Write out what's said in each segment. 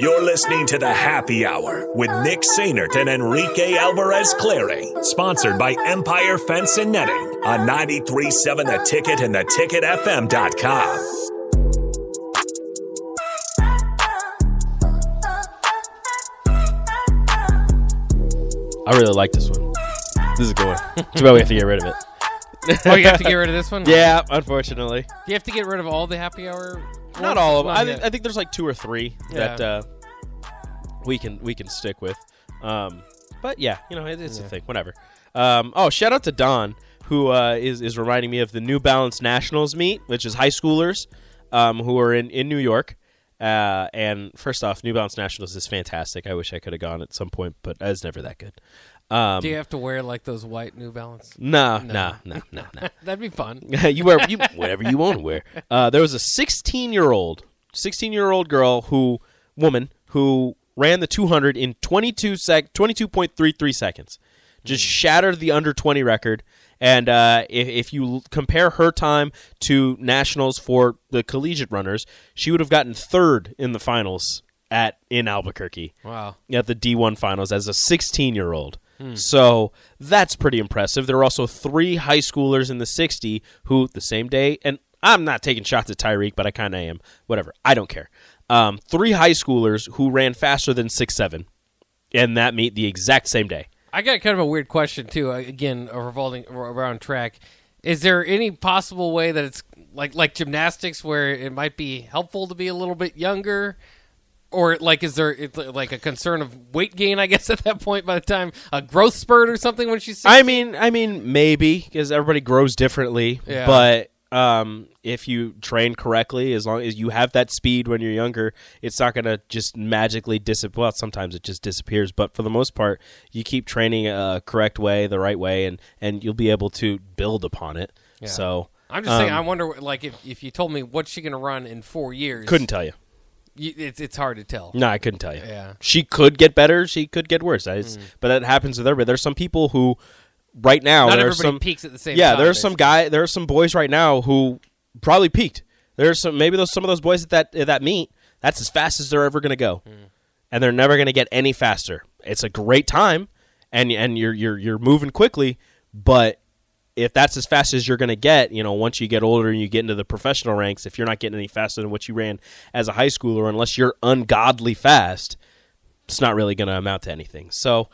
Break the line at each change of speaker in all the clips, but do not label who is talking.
You're listening to the Happy Hour with Nick Sainert and Enrique Alvarez Clary, sponsored by Empire Fence and Netting on 93.7 The Ticket and theticketfm.com.
I really like this one. This is a good one. Too bad we have to get rid of it.
oh, you have to get rid of this one.
Yeah, unfortunately.
You have to get rid of all the happy hour.
Not all of them. I, think I think there's like two or three that uh, we can we can stick with. Um, but yeah, you know, it, it's a thing. Whatever. Um, oh, shout out to Don who uh, is is reminding me of the New Balance Nationals meet, which is high schoolers um, who are in in New York. Uh, and first off, New Balance Nationals is fantastic. I wish I could have gone at some point, but it's never that good. Um,
Do you have to wear like those white New Balance?
no, no, no, no, no.
That'd be fun.
you wear you, whatever you want to wear. Uh, there was a 16 year old, 16 year old girl who, woman who ran the 200 in 22 sec, 22.33 seconds, just shattered the under 20 record. And uh, if, if you compare her time to nationals for the collegiate runners, she would have gotten third in the finals at in Albuquerque
Wow.
at the D1 finals as a 16 year old. So that's pretty impressive. There are also three high schoolers in the 60 who, the same day, and I'm not taking shots at Tyreek, but I kind of am. Whatever. I don't care. Um, three high schoolers who ran faster than six seven, and that meet the exact same day.
I got kind of a weird question too. Uh, Again, revolving around track. Is there any possible way that it's like like gymnastics where it might be helpful to be a little bit younger? Or like, is there like a concern of weight gain? I guess at that point, by the time a growth spurt or something when she's
I mean, I mean, maybe because everybody grows differently.
Yeah.
But um, if you train correctly, as long as you have that speed when you're younger, it's not gonna just magically disappear. Well, sometimes it just disappears, but for the most part, you keep training a correct way, the right way, and and you'll be able to build upon it. So
I'm just saying.
um,
I wonder, like, if if you told me what's she going to run in four years,
couldn't tell you.
It's it's hard to tell.
No, I couldn't tell you.
Yeah.
She could get better. She could get worse. I just- mm. But that happens with everybody. There's some people who, right now,
Not
there are some
peaks at the same
yeah,
time.
there's some guy. There are some boys right now who probably peaked. There's some maybe those some of those boys at that at that meet. That's as fast as they're ever going to go, mm. and they're never going to get any faster. It's a great time, and and you're you're you're moving quickly, but if that's as fast as you're going to get, you know, once you get older and you get into the professional ranks, if you're not getting any faster than what you ran as a high schooler, unless you're ungodly fast, it's not really going to amount to anything. So,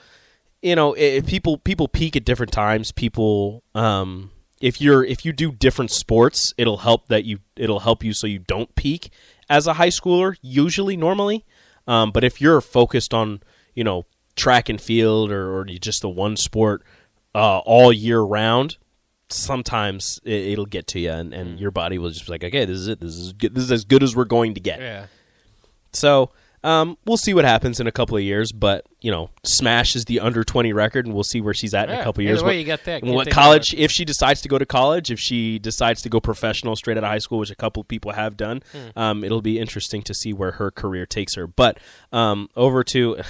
you know, i people people peak at different times. People, um, if you're if you do different sports, it'll help that you it'll help you so you don't peak as a high schooler. Usually, normally, um, but if you're focused on you know track and field or, or just the one sport uh, all year round, sometimes it, it'll get to you, and, and your body will just be like, okay, this is it. This is good. this is as good as we're going to get.
Yeah.
So um, we'll see what happens in a couple of years. But you know, Smash is the under twenty record, and we'll see where she's at in a couple of years.
way,
What-
you got that.
What college? If she decides to go to college, if she decides to go professional straight out of high school, which a couple of people have done,
Hmm.
um, it'll be interesting to see where her career takes her. But um, over to.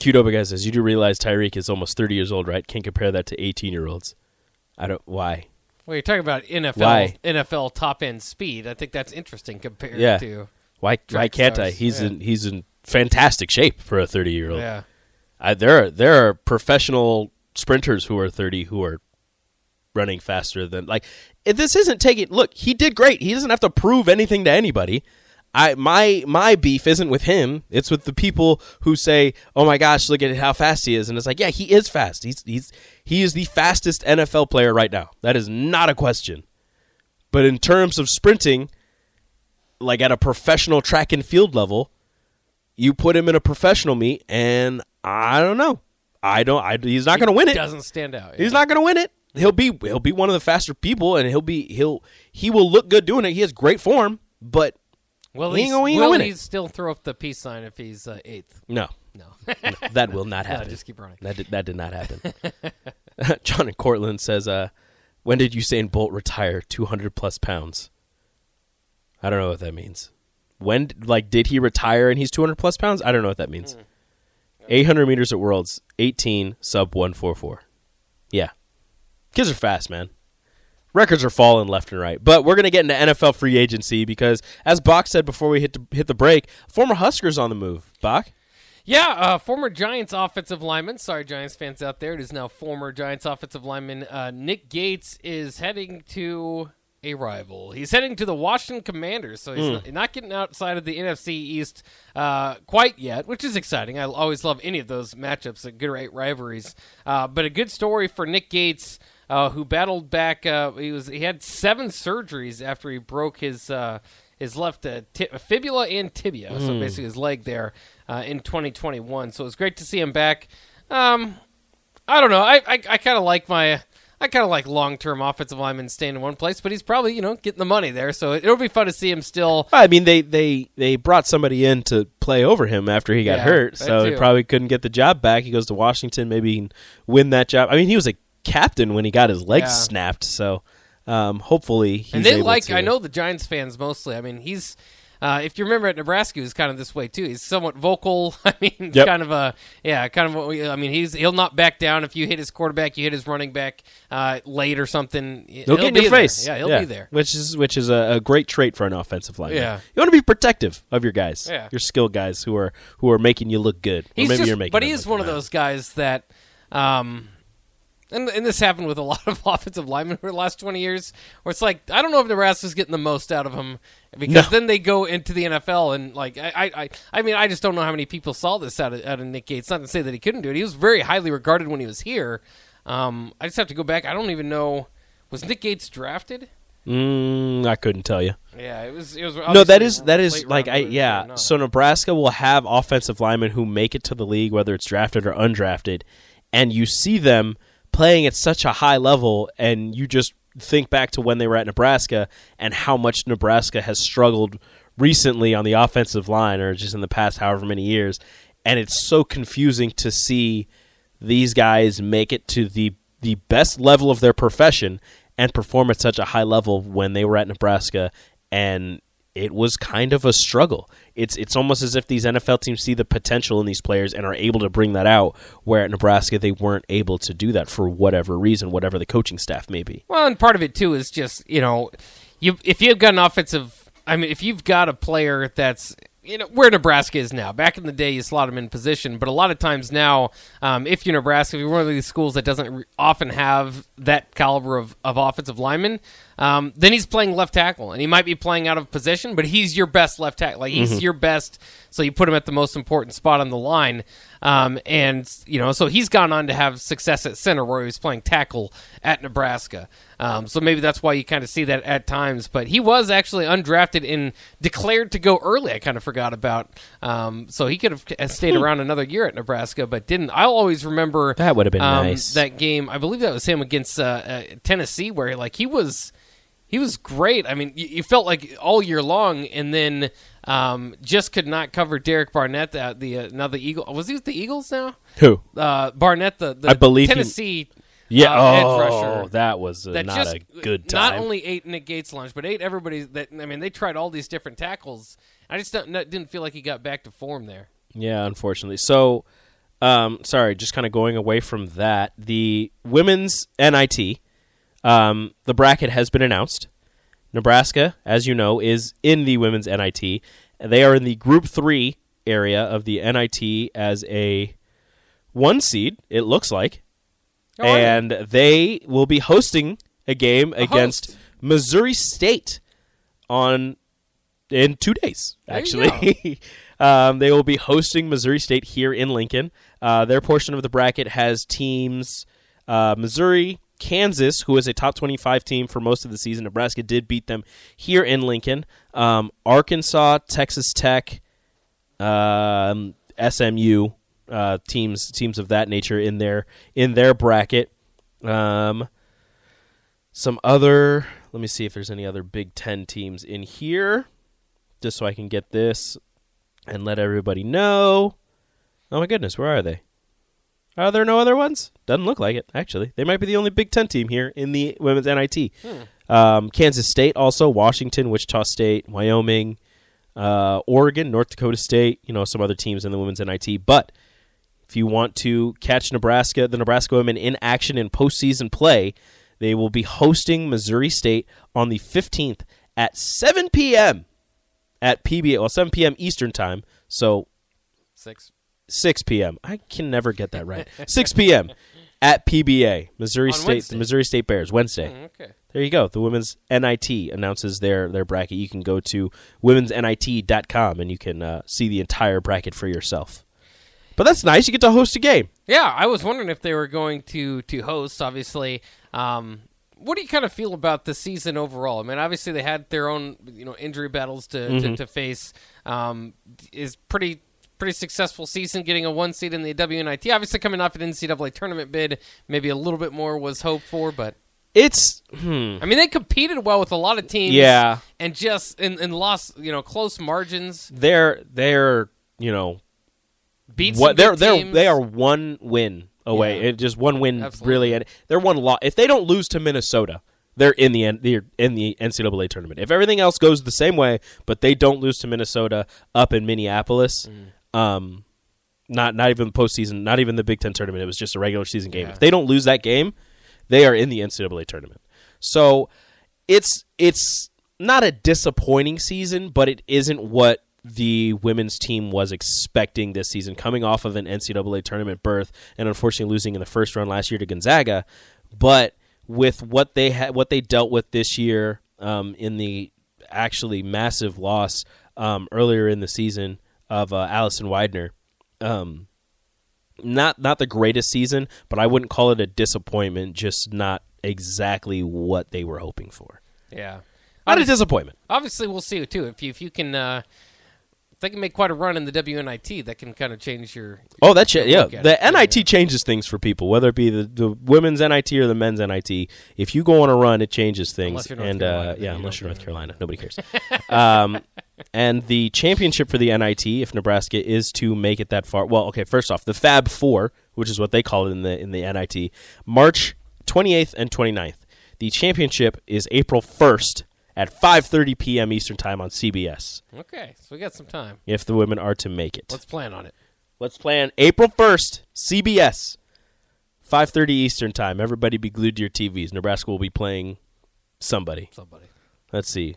Qdoba guy says, "You do realize Tyreek is almost thirty years old, right? Can't compare that to eighteen-year-olds. I don't. Why?
Well, you're talking about NFL
Why?
NFL top end speed. I think that's interesting compared
Yeah.
to
Why? why can't I? He's
yeah.
in. He's in fantastic shape for a thirty-year-old.
yeah.
I, there are there are professional sprinters who are 30 who are running faster than like if this isn't taking look he did great he doesn't have to prove anything to anybody I my my beef isn't with him it's with the people who say oh my gosh look at how fast he is and it's like yeah he is fast he's he's he is the fastest NFL player right now that is not a question but in terms of sprinting like at a professional track and field level you put him in a professional meet, and I don't know. I don't. I, he's not going to win it.
Doesn't stand out.
He's not going to win it. He'll be he'll be one of the faster people, and he'll be he'll he will look good doing it. He has great form, but
Well,
He ain't he ain't
will he still throw up the peace sign if he's uh, eighth?
no,
No.
that will not
No,
happen.
just keep running.
That did, that did not happen. John and Cortland says, uh, "When did Usain Bolt retire 200 plus pounds?" I don't know what that means. When like did he retire and he's 200 plus pounds? I don't know what that means. 800 meters at Worlds, 18 sub 144. Yeah, kids are fast, man. records are falling left and right. But we're going to get into NFL free agency because, as Bach said before we hit the, hit the break, former Huskers on the move. Bach?
Yeah, uh, former Giants offensive lineman. Sorry, Giants fans out there. It is now former Giants offensive lineman uh, Nick Gates is heading to a rival. He's heading to the Washington Commanders, so he's not, not getting outside of the NFC East uh, quite yet, which is exciting. I always love any of those matchups, uh, good right rivalries. Uh, but a good story for Nick Gates, uh, who battled back. Uh, he was he had seven surgeries after he broke his. Uh, his left uh, ti- fibula and tibia, so basically his leg there uh, in 2021. So it was great to see him back. Um, I don't know. I I, I kind of like my I kind of like long term offensive linemen staying in one place, but he's probably you know getting the money there, so it, will be fun to see him still.
I mean, they, they, they brought somebody in to play over him after he got
Yeah,
hurt, so he probably couldn't get the job back. He goes to Washington, maybe he can win that job. I mean, he was a captain when he got his legs
Yeah.
snapped, so um, hopefully he's
and they like
to-
I know the Giants fans mostly. I mean, he's uh, if you remember at Nebraska, he was kind of this way too. He's somewhat vocal. I mean,
Yep.
kind of a yeah, kind of. A, I mean, he's he'll not back down if you hit his quarterback, you hit his running back uh, late or something.
He'll, get in your
there.
face.
Yeah, he'll be there.
which is which is a, a great trait for an offensive lineman.
Yeah.
you want to be protective of your guys,
Yeah.
your skilled guys who are who are making you look good. Or
He's
maybe
just,
you're making,
but he is one of those guys that, um, and, and this happened with a lot of offensive linemen over the last twenty years, where it's like I don't know if Nebraska's getting the most out of them because
No.
then they go into the NFL and like I, I, I, mean I just don't know how many people saw this out of, out of Nick Gates. Not to say that he couldn't do it. He was very highly regarded when he was here. Um, I just have to go back. I don't even know. Was Nick Gates drafted?
Mm, I couldn't tell you.
Yeah, it was. It was.
No, that is that is like I yeah. So Nebraska will have offensive linemen who make it to the league, whether it's drafted or undrafted, and you see them playing at such a high level, and you just think back to when they were at Nebraska and how much Nebraska has struggled recently on the offensive line, or just in the past however many years, and it's so confusing to see these guys make it to the the best level of their profession and perform at such a high level when they were at Nebraska and it was kind of a struggle. It's it's almost as if these NFL teams see the potential in these players and are able to bring that out where at Nebraska they weren't able to do that for whatever reason, whatever the coaching staff may be.
Well, and part of it too is just you know, you if you've got an offensive, I mean, if you've got a player that's you know where Nebraska is now. Back in the day, you slot them in position, but a lot of times now, um, if you're Nebraska, if you're one of these schools that doesn't re- often have that caliber of, of offensive lineman, um, then he's playing left tackle, and he might be playing out of position, but he's your best left tackle. Like he's your best, so you put him at the most important spot on the line. Um, and you know, so he's gone on to have success at center where he was playing tackle at Nebraska. Um, so maybe that's why you kind of see that at times. But he was actually undrafted and declared to go early. I kind of forgot about. Um, so he could have stayed around another year at Nebraska, but didn't. I'll always remember
That would have been
um,
nice.
That game, I believe that was him against uh, uh, Tennessee, where like he was. He was great. I mean, you, you felt like all year long, and then um, just could not cover Derek Barnett. The, the uh, now the Eagle was he with the Eagles now?
Who?
uh, Barnett, the, the
I believe he-
Tennessee
Yeah,
uh,
oh,
rusher
that was uh,
that
not
just
a good time.
not only ate Nick Gates' lunch, but ate everybody. That I mean, they tried all these different tackles. I just don't, no- didn't feel like he got back to form there.
Yeah, unfortunately. So, um, sorry, just kind of going away from that. The women's NIT, um, the bracket has been announced. Nebraska, as you know, is in the women's NIT. They are in the Group Three area of the NIT as a one seed. It looks like,
Oh,
and they will be hosting a game against
host.
Missouri State on in two days. Actually, um, they will be hosting Missouri State here in Lincoln. Uh, their portion of the bracket has teams uh, Missouri, Kansas, who is a top twenty-five team for most of the season. Nebraska did beat them here in Lincoln. Um, Arkansas, Texas Tech, um, SMU uh, teams teams of that nature in their in their bracket. Um, some other. Let me see if there's any other Big Ten teams in here, just so I can get this and let everybody know. Oh my goodness, where are they? Are there no other ones? Doesn't look like it. Actually, they might be the only Big Ten team here in the women's NIT. Um, Kansas State, also Washington, Wichita State, Wyoming, uh, Oregon, North Dakota State. You know some other teams in the women's NIT. But if you want to catch Nebraska, the Nebraska women in action in postseason play, They will be hosting Missouri State on the 15th at 7 p.m. at PBA. Well, 7 p.m. Eastern time. So
Six.
6 p.m. I can never get that right. 6 p.m. at PBA, Missouri
On
State,
Wednesday.
the Missouri State Bears, Wednesday.
Mm, Okay.
There you go. The women's NIT announces their their bracket. You can go to womensnit.com and you can uh, see the entire bracket for yourself. But that's nice. You get to host a game.
Yeah, I was wondering if they were going to to host. Obviously, um, what do you kind of feel about the season overall? I mean, obviously they had their own you know injury battles to
Mm-hmm.
to, to face. Um, is pretty pretty successful season, getting a one seed in the WNIT. Obviously, coming off an NCAA tournament bid, maybe a little bit more was hoped for, but
It's hmm,
I mean they competed well with a lot of teams.
Yeah.
and just and, and lost you know close margins.
they're they're you know
Beat
what they're they're
teams.
they are one win away.
Yeah.
It just one win
Absolutely.
really. And they're one lot. If they don't lose to Minnesota, they're in the they're in the NCAA tournament. If everything else goes the same way, but they don't lose to Minnesota up in Minneapolis,
Mm.
Um, not not even the postseason, not even the Big Ten tournament. It was just a regular season game.
Yeah.
If they don't lose that game, they are in the NCAA tournament. So it's it's not a disappointing season, but it isn't what the women's team was expecting this season, coming off of an NCAA tournament berth and unfortunately losing in the first round last year to Gonzaga. But with what they had, what they dealt with this year um, in the actually massive loss um, earlier in the season of uh, Allison Weidner, um, not not the greatest season, but I wouldn't call it a disappointment. Just not exactly what they were hoping for.
yeah.
Not a disappointment.
obviously we'll see too if you if you can uh, if they can make quite a run in the WNIT that can kind of change your
Oh, that cha- yeah. The
it.
NIT
Yeah.
changes things for people, whether it be the, the women's NIT or the men's NIT. If you go on a run, it changes things.
Unless you're North
and
Carolina,
uh, yeah, unless you're North
care.
Carolina, nobody cares. um, and the championship for the NIT, if Nebraska is to make it that far, well, okay. First off, the Fab Four, which is what they call it in the in the NIT, March 28th and 29th. The championship is April 1st at 5:30 p.m. Eastern Time on CBS.
okay so we got some time
If the women are to make it,
let's plan on it
Let's plan April 1st, CBS, 5:30 Eastern Time. Everybody be glued to your TVs. Nebraska will be playing somebody.
somebody
Let's see.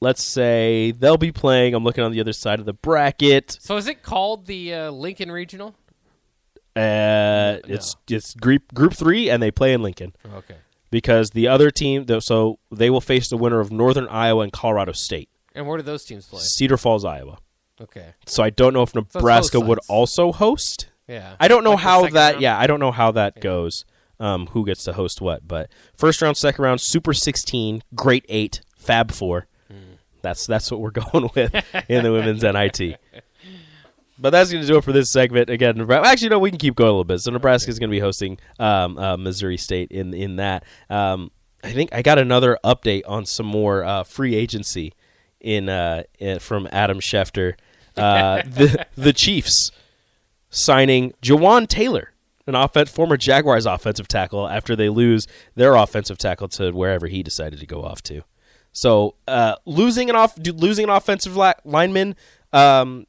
Let's say they'll be playing. I'm looking on the other side of the bracket.
so is it called the uh, Lincoln Regional
Uh, it's it's group group 3 and they play in Lincoln
okay
because the other team so they will face the winner of Northern Iowa and Colorado State.
and where do those teams play
Cedar Falls, Iowa.
okay
So I don't know if Nebraska
host
would also host.
yeah
I don't know
Like
how that.
round?
Yeah, I don't know how that goes. Um, who gets to host what? But first round, second round, Super 16, Great Eight, Fab Four. That's that's what we're going with in the women's NIT. But that's going to do it for this segment. Again, actually, no, we can keep going a little bit. So Nebraska is going to be hosting um, uh, Missouri State in in that. Um, I think I got another update on some more uh, free agency in, uh, in from Adam Schefter. Uh, the the Chiefs signing Jawaan Taylor, an offense, former Jaguars offensive tackle, after they lose their offensive tackle to wherever he decided to go off to. So uh, losing an off losing an offensive lineman um,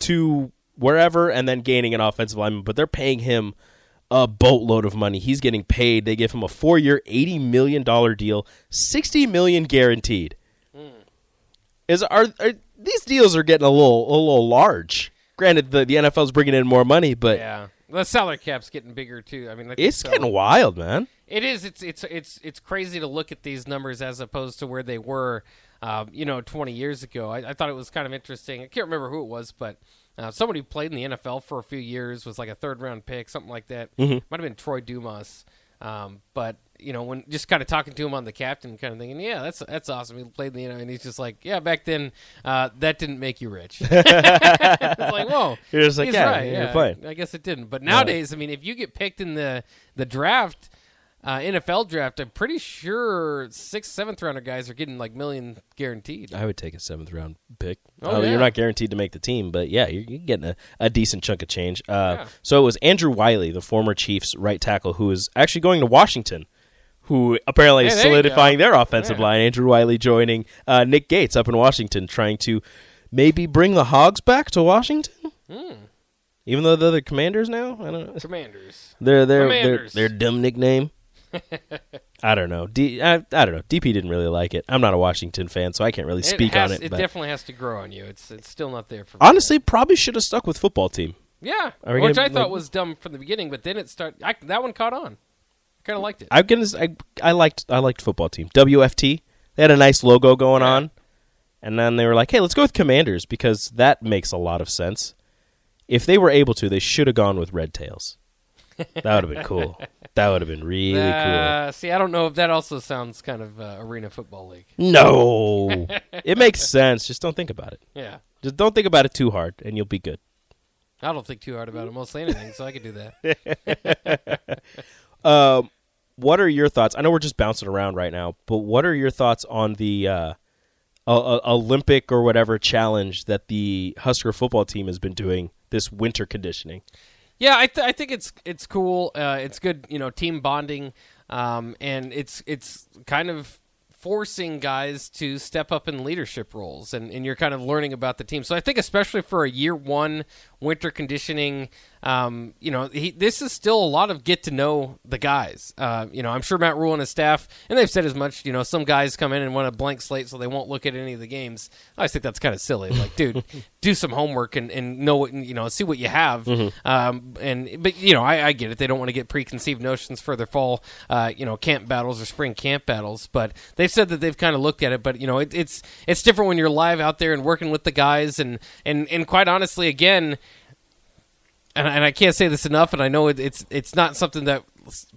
to wherever, and then gaining an offensive lineman, but they're paying him a boatload of money. He's getting paid. They give him a four year, eighty million dollar deal, sixty million guaranteed. Is are, are these deals are getting a little a little large? Granted, the the NFL's bringing in more money, but
yeah the salary cap's getting bigger too I mean I
it's
so.
getting wild, man.
It is. It's it's it's it's crazy to look at these numbers as opposed to where they were, um, you know, 20 years ago. I, I thought it was kind of interesting. I can't remember who it was, but uh, somebody who played in the NFL for a few years was like a third round pick, something like that.
Mm-hmm.
Might have been Troy Dumas. Um, but you know, when just kind of talking to him on the captain, kind of thinking, yeah, that's that's awesome. He played the, you know, and he's just like, yeah, back then, uh, that didn't make you rich. it's like, whoa,
You're just like, yeah,
right.
you're
Yeah,
playing.
I guess it didn't. But nowadays, I mean, if you get picked in the the draft, uh, NFL draft, I'm pretty sure sixth, seventh rounder guys are getting like million guaranteed.
I would take a seventh round pick.
Oh,
Uh,
yeah.
You're not guaranteed to make the team, but yeah, you're, you're getting a, a decent chunk of change. Uh,
Yeah.
So it was Andrew Wylie, the former Chiefs right tackle, who is actually going to Washington, who apparently is
Hey, you
solidifying their offensive
Yeah.
line. Andrew Wylie joining uh, Nick Gates up in Washington, trying to maybe bring the Hogs back to Washington.
Hmm.
Even though they're the Commanders now, I don't know.
Commanders.
They're they're they're
Commanders.
their dumb nickname. I don't know. D, I, I don't know. DP didn't really like it. I'm not a Washington fan, so I can't really speak
has,
on it.
It definitely has to grow on you. It's it's still not there for me.
honestly, probably should have stuck with football team.
Yeah, which
gonna,
I thought was dumb from the beginning, but then it started. I, that one caught on. I kind of liked it.
I'm gonna. I, I liked. I liked football team. WFT. They had a nice logo going
Yeah.
on, and then they were like, "Hey, let's go with Commanders because that makes a lot of sense." If they were able to, they should have gone with Red Tails. That would have been cool. That would have been really cool.
Uh, see, I don't know if that also sounds kind of uh, arena football league.
No, it makes sense. Just don't think about it.
Yeah,
Just don't think about it too hard, and you'll be good.
I don't think too hard about it mostly anything, so I could do that.
Um, what are your thoughts? I know we're just bouncing around right now, but what are your thoughts on the uh, Olympic or whatever challenge that the Husker football team has been doing this winter conditioning?
Yeah, I, th- I think it's it's cool. Uh, it's good, you know, team bonding, um, and it's it's kind of forcing guys to step up in leadership roles, and, and you're kind of learning about the team. So I think especially for a year one winter conditioning, um, you know, he, this is still a lot of get to know the guys. Uh, you know, I'm sure Matt Rhule and his staff, and they've said as much. You know, some guys come in and want a blank slate, so they won't look at any of the games. I think that's kind of silly. Like, dude, do some homework and, and know what you know, see what you have. Um, and but you know, I, I get it. They don't want to get preconceived notions for their fall, uh, you know, camp battles or spring camp battles. But they've said that they've kind of looked at it. But you know, it, it's it's different when you're live out there and working with the guys. And and and quite honestly, again, and, and I can't say this enough, and I know it, it's it's not something that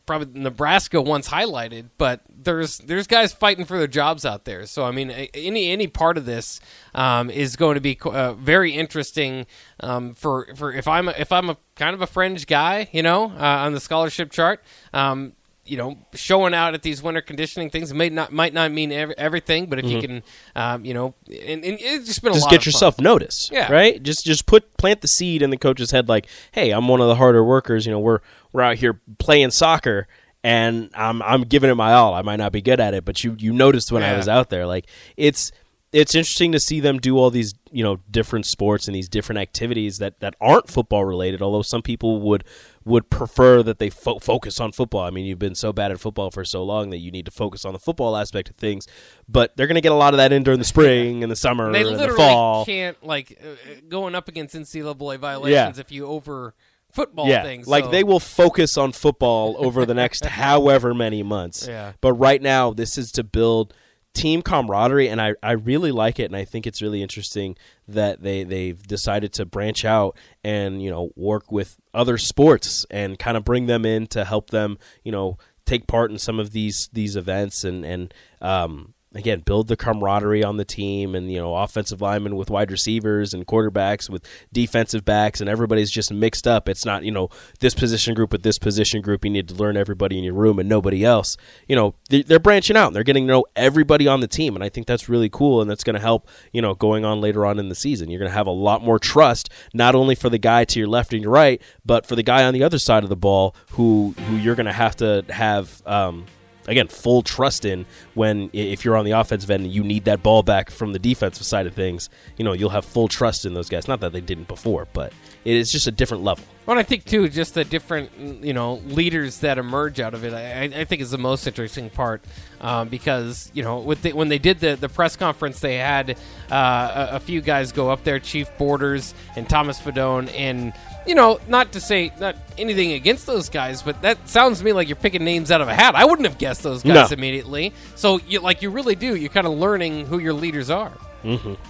probably Nebraska once highlighted, but there's there's guys fighting for their jobs out there. So I mean, any any part of this um, is going to be uh, very interesting um, for for if I'm a, if I'm a kind of a fringe guy, you know, uh, on the scholarship chart. Um, you know, showing out at these winter conditioning things may not might not mean ev- everything, but if you can, um, you know, and, and it's just been a
Just
lot
get
of fun.
yourself notice,
Yeah.
right? Just just put plant the seed in the coach's head, like, hey, I'm one of the harder workers. You know, we're we're out here playing soccer. And I'm I'm giving it my all. I might not be good at it, but you you noticed when I was out there. Like it's it's interesting to see them do all these you know different sports and these different activities that, that aren't football related. Although some people would would prefer that they fo- focus on football. I mean, you've been so bad at football for so long that you need to focus on the football aspect of things. But they're going to get a lot of that in during the spring and the summer
They
and the fall.
can't like uh, uh, going up against NCAA violations
Yeah.
if you over football
yeah,
things.
like
so-
they will focus on football over the next however many months.
Yeah.
But right now, this is to build team camaraderie, and I, I really like it, and I think it's really interesting that they they've decided to branch out and you know work with other sports and kind of bring them in to help them you know take part in some of these these events and and um, again build the camaraderie on the team and you know offensive linemen with wide receivers and quarterbacks with defensive backs and everybody's just mixed up. It's not you know this position group with this position group. You need to learn everybody in your room and nobody else. You know they- they're branching out. And they're getting to know everybody on the team and i think that's really cool and that's going to help you know going on later on in the season. You're going to have a lot more trust not only for the guy to your left and your right but for the guy on the other side of the ball who who you're going to have to have um, again full trust in when if you're on the offensive end and you need that ball back from the defensive side of things you know you'll have full trust in those guys not that they didn't before but it is just a different level
Well, I think too, just the different you know leaders that emerge out of it. I, I- think is the most interesting part um, because you know with the, when they did the, the press conference, they had uh, a, a few guys go up there, Chief Borders and Thomas Fidone, and you know not to say not anything against those guys, but that sounds to me like you're picking names out of a hat. I wouldn't have guessed those guys
No.
immediately. So you like you really do. You're kind of learning who your leaders are.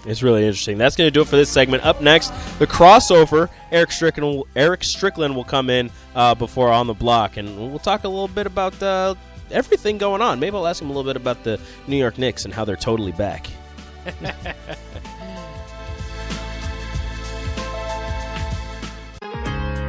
it's really interesting that's going to do it for this segment up next the crossover eric strickland will, eric strickland will come in uh, before on the block and we'll talk a little bit about uh, everything going on maybe i'll ask him a little bit about the new york knicks and how they're totally back